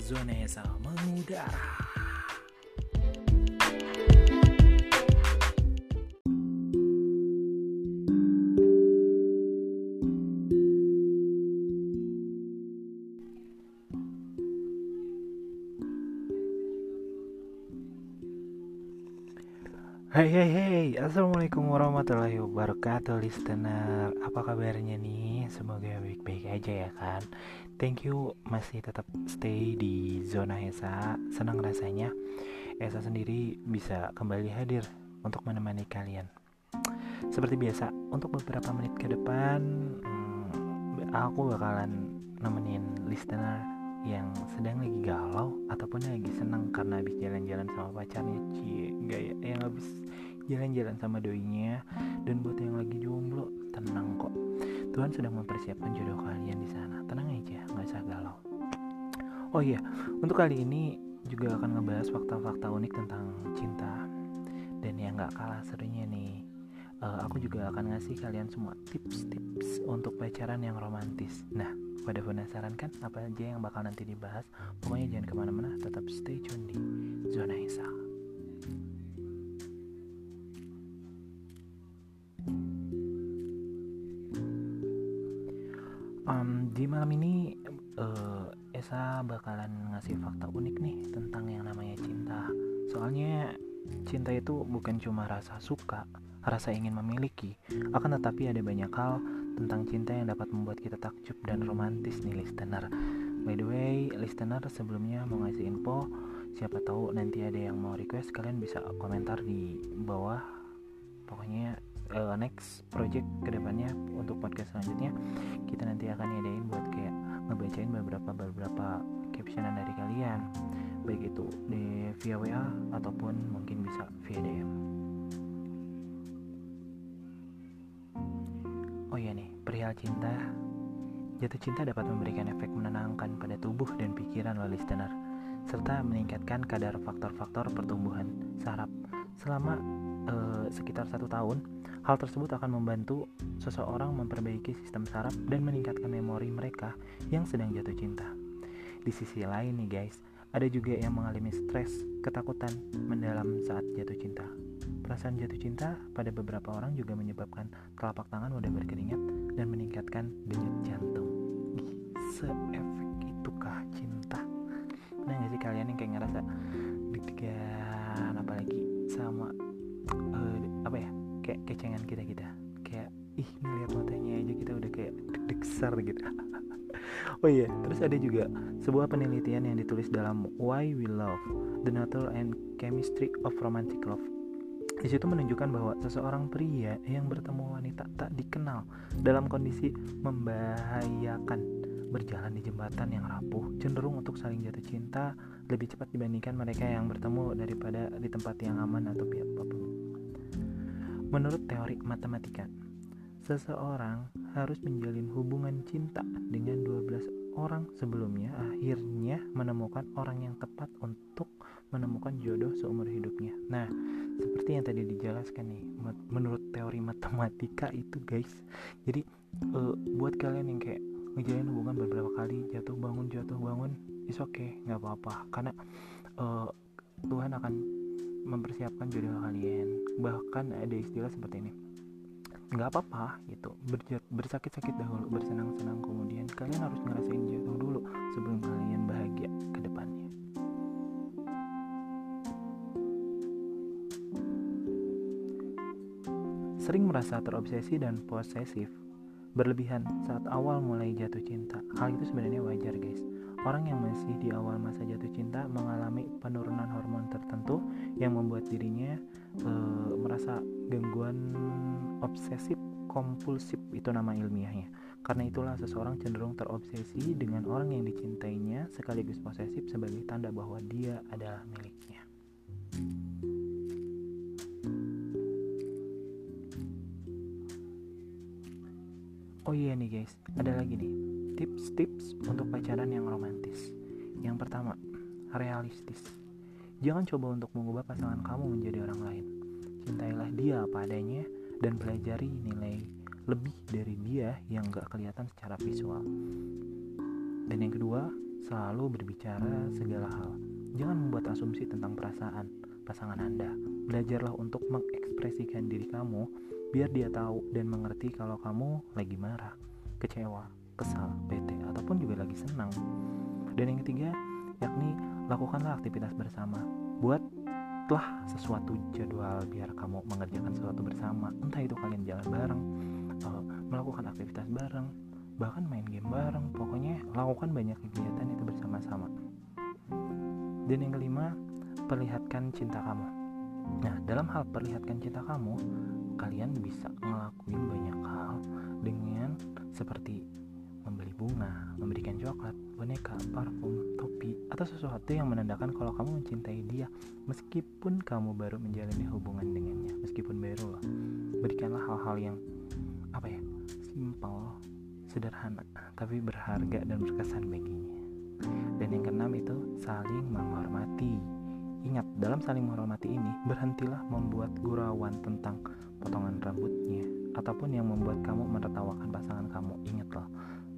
zone ya samu dara. Hai hai hai. Assalamualaikum warahmatullahi wabarakatuh listener. Apa kabarnya nih? Semoga baik-baik aja ya kan? Thank you masih tetap stay di zona Esa. Senang rasanya Esa sendiri bisa kembali hadir Untuk menemani kalian. Seperti biasa Untuk beberapa menit ke depan hmm, Aku bakalan nemenin listener yang sedang lagi galau ataupun lagi senang karena habis jalan-jalan sama pacarnya cie gaya yang habis jalan-jalan sama doinya dan buat yang lagi jomblo tenang kok. Tuhan sedang mempersiapkan jodoh kalian di sana. Tenang aja nggak usah galau. Oh iya untuk kali ini juga akan ngebahas fakta-fakta unik tentang cinta. Dan yang nggak kalah serunya nih uh, aku juga akan ngasih kalian semua tips-tips untuk pacaran yang romantis. Nah pada penasaran kan apa aja yang bakal nanti dibahas? Pokoknya jangan ke mana-mana tetap stay tune di zona Isa um, di malam ini uh, Esa bakalan ngasih fakta unik nih tentang yang namanya cinta. Soalnya cinta itu bukan cuma rasa suka, rasa ingin memiliki, akan tetapi ada banyak hal tentang cinta yang dapat membuat kita takjub dan romantis nih listener. By the way, listener sebelumnya mau ngasih info, siapa tahu nanti ada yang mau request kalian bisa komentar di bawah. Pokoknya uh, next project ke depannya untuk podcast selanjutnya kita nanti akan ngadain buat kayak ngebacain beberapa beberapa captionan dari kalian baik itu di via WA ataupun mungkin bisa via DM perihal cinta jatuh cinta dapat memberikan efek menenangkan pada tubuh dan pikiran lo listener serta meningkatkan kadar faktor-faktor pertumbuhan saraf selama uh, sekitar satu tahun Hal tersebut akan membantu seseorang memperbaiki sistem saraf dan meningkatkan memori mereka yang sedang jatuh cinta. Di sisi lain nih guys, ada juga yang mengalami stres, ketakutan mendalam saat jatuh cinta. Perasaan jatuh cinta pada beberapa orang juga menyebabkan telapak tangan mudah berkeringat dan meningkatkan denyut jantung. Seefek itukah cinta? Nah gak sih kalian yang kayak ngerasa deg-degan apalagi sama uh, apa ya kayak kecengan kita kita kayak ih ngeliat matanya aja kita udah kayak deg-deg gitu oh iya terus ada juga sebuah penelitian yang ditulis dalam Why We Love The Nature and Chemistry of Romantic Love di situ menunjukkan bahwa seseorang pria yang bertemu wanita tak dikenal dalam kondisi membahayakan berjalan di jembatan yang rapuh cenderung untuk saling jatuh cinta lebih cepat dibandingkan mereka yang bertemu daripada di tempat yang aman atau pihak apa pun Menurut teori matematika, seseorang harus menjalin hubungan cinta dengan 12 orang sebelumnya akhirnya menemukan orang yang tepat untuk menemukan jodoh seumur hidupnya. Nah, seperti yang tadi dijelaskan nih, menurut teori matematika itu guys. Jadi uh, buat kalian yang kayak ngejalin hubungan beberapa kali jatuh bangun jatuh bangun, is okay, nggak apa-apa. Karena uh, Tuhan akan mempersiapkan jodoh kalian. Bahkan ada istilah seperti ini nggak apa-apa gitu. Bersakit-sakit dahulu bersenang-senang kemudian kalian harus ngerasain jatuh dulu sebelum kalian bahagia ke depannya sering merasa terobsesi dan posesif berlebihan saat awal mulai jatuh cinta hal itu sebenarnya wajar guys Orang yang masih di awal masa jatuh cinta mengalami penurunan hormon tertentu yang membuat dirinya e, merasa gangguan obsesif kompulsif itu nama ilmiahnya. Karena itulah seseorang cenderung terobsesi dengan orang yang dicintainya sekaligus posesif sebagai tanda bahwa dia adalah miliknya. Oh iya nih guys, ada lagi nih Tips-tips untuk pacaran yang romantis. Yang pertama, realistis. Jangan coba untuk mengubah pasangan kamu menjadi orang lain. Cintailah dia apa adanya dan pelajari nilai lebih dari dia yang gak kelihatan secara visual. Dan yang kedua, selalu berbicara segala hal. Jangan membuat asumsi tentang perasaan pasangan Anda. Belajarlah untuk mengekspresikan diri kamu biar dia tahu dan mengerti kalau kamu lagi marah, kecewa, kesal, bete, ataupun juga lagi senang. Dan yang ketiga, yakni lakukanlah aktivitas bersama. Buatlah sesuatu jadwal biar kamu mengerjakan sesuatu bersama. Entah itu kalian jalan bareng, melakukan aktivitas bareng, bahkan main game bareng. Pokoknya lakukan banyak kegiatan itu bersama-sama. Dan yang kelima, perlihatkan cinta kamu. Nah, dalam hal perlihatkan cinta kamu, kalian bisa ngelakuin banyak hal dengan seperti membeli bunga, memberikan coklat, boneka, parfum, topi, atau sesuatu yang menandakan kalau kamu mencintai dia meskipun kamu baru menjalani hubungan dengannya, meskipun baru loh. Berikanlah hal-hal yang apa ya, simpel, sederhana, tapi berharga dan berkesan baginya. Dan yang keenam itu saling menghormati. Ingat, dalam saling menghormati ini, berhentilah membuat gurauan tentang potongan rambutnya ataupun yang membuat kamu menertawakan pasangan kamu. Ingatlah,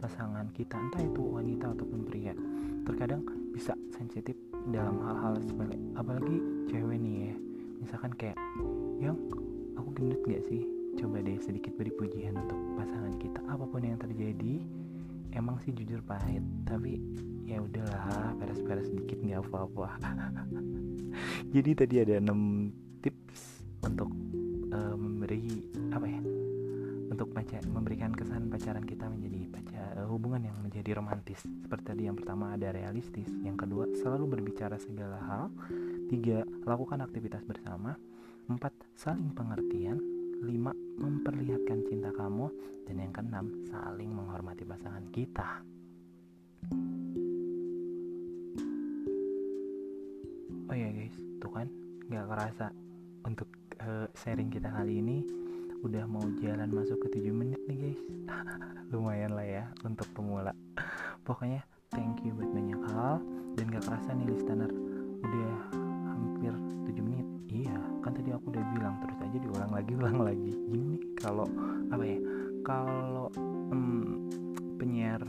pasangan kita entah itu wanita ataupun pria terkadang bisa sensitif dalam hal-hal sepele apalagi cewek nih ya. Misalkan kayak yang aku gendut gak sih? Coba deh sedikit beri pujian untuk pasangan kita. Apa pun yang terjadi emang sih jujur pahit tapi ya udahlah peres-peres sedikit nggak apa-apa. Jadi tadi ada 6 pacaran kita menjadi pacar uh, hubungan yang menjadi romantis. Seperti tadi yang pertama ada realistis. Yang kedua selalu berbicara segala hal. Tiga lakukan aktivitas bersama. Empat saling pengertian. Lima memperlihatkan cinta kamu. Dan yang keenam saling menghormati pasangan kita. Oh ya guys tuh kan nggak kerasa untuk uh, sharing kita kali ini udah mau jalan masuk ke 7 menit nih guys. Lumayan lah ya untuk pemula. Pokoknya thank you buat banyak hal. Dan gak kerasa nih listener udah hampir 7 menit. Iya kan tadi aku udah bilang terus aja diulang lagi ulang lagi. Gini kalau apa ya kalau um, penyiar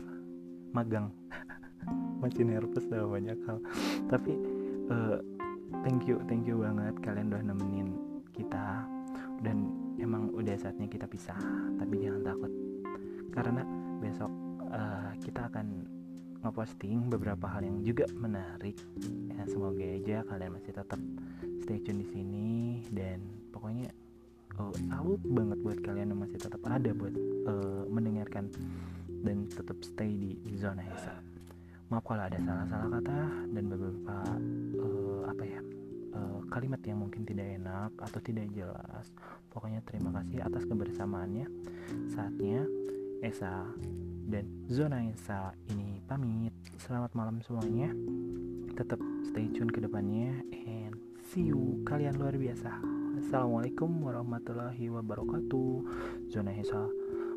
magang. Masih nervous dah banyak hal. Tapi uh, thank you thank you banget kalian udah nemenin kita dan emang udah saatnya kita pisah tapi jangan takut. Karena besok uh, kita akan ngeposting beberapa hal yang juga menarik. Ya semoga aja kalian masih tetap stay tune di sini. Dan pokoknya oh, banget buat kalian yang masih tetap ada buat uh, mendengarkan dan tetap stay di zona Hesa. Maaf kalau ada salah-salah kata dan beberapa uh, apa ya uh, kalimat yang mungkin tidak enak atau tidak jelas. Pokoknya terima kasih atas kebersamaannya. Saatnya Esa dan Zona Esa ini pamit. Selamat malam semuanya. Tetap stay tune ke depannya and see you. Kalian luar biasa. Assalamualaikum warahmatullahi wabarakatuh. Zona Esa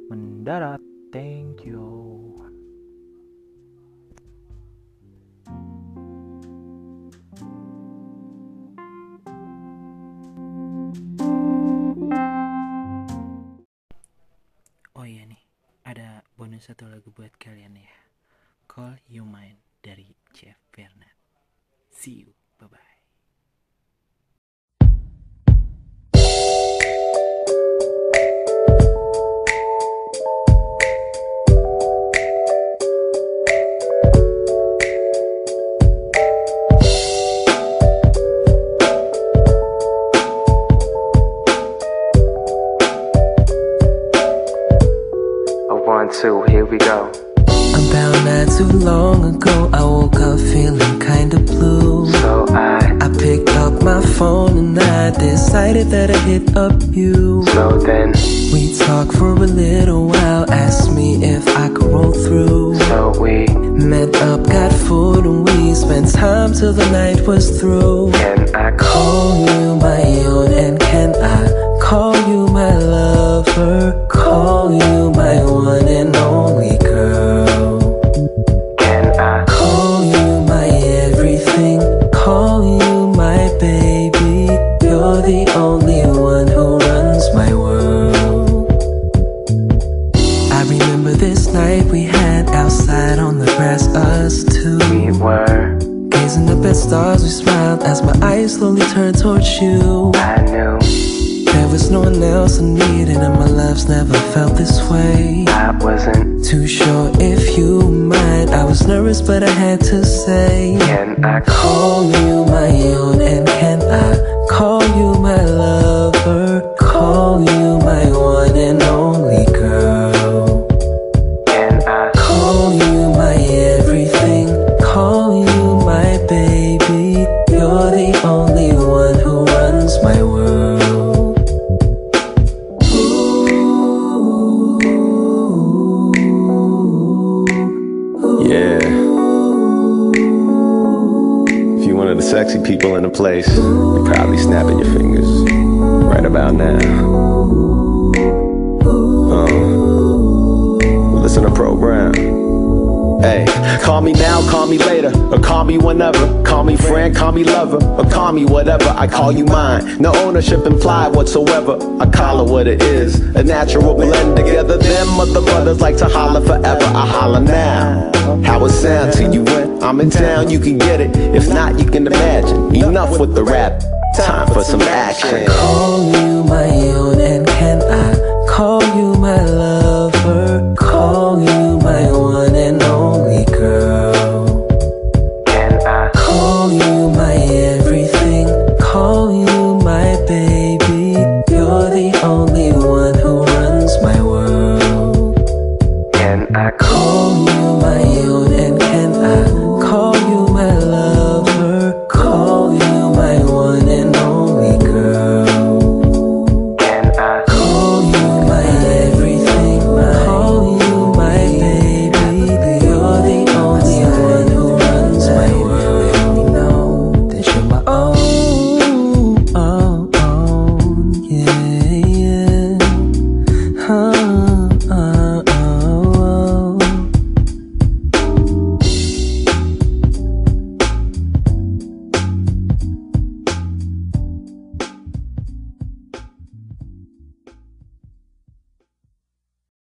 mendarat. Thank you. Satu lagu buat kalian ya. Call You Mine dari Jeff Bernard. See you. Bye-bye. Decided that I'd hit up you. So then, we talked for a little while, asked me if I could roll through. So we met up, got food, and we spent time till the night was through. Can I call you my own? And can I call you my lover? Call you my mine towards you. I knew there was no one else I needed, and my love's never felt this way. I wasn't too sure if you might. I was nervous, but I had to say, Can I call you my own? And can I call you my lover? Right now. Uh, listen to program. Hey, call me now, call me later, or call me whenever. Call me friend, call me lover, or call me whatever. I call you mine. No ownership implied whatsoever. I call it what it is. A natural blend together. Them other brothers like to holler forever. I holler now. How it sound to you when I'm in town? You can get it. If not, you can imagine. Enough with the rap. Time for some action. Call you my own and can I call you my love?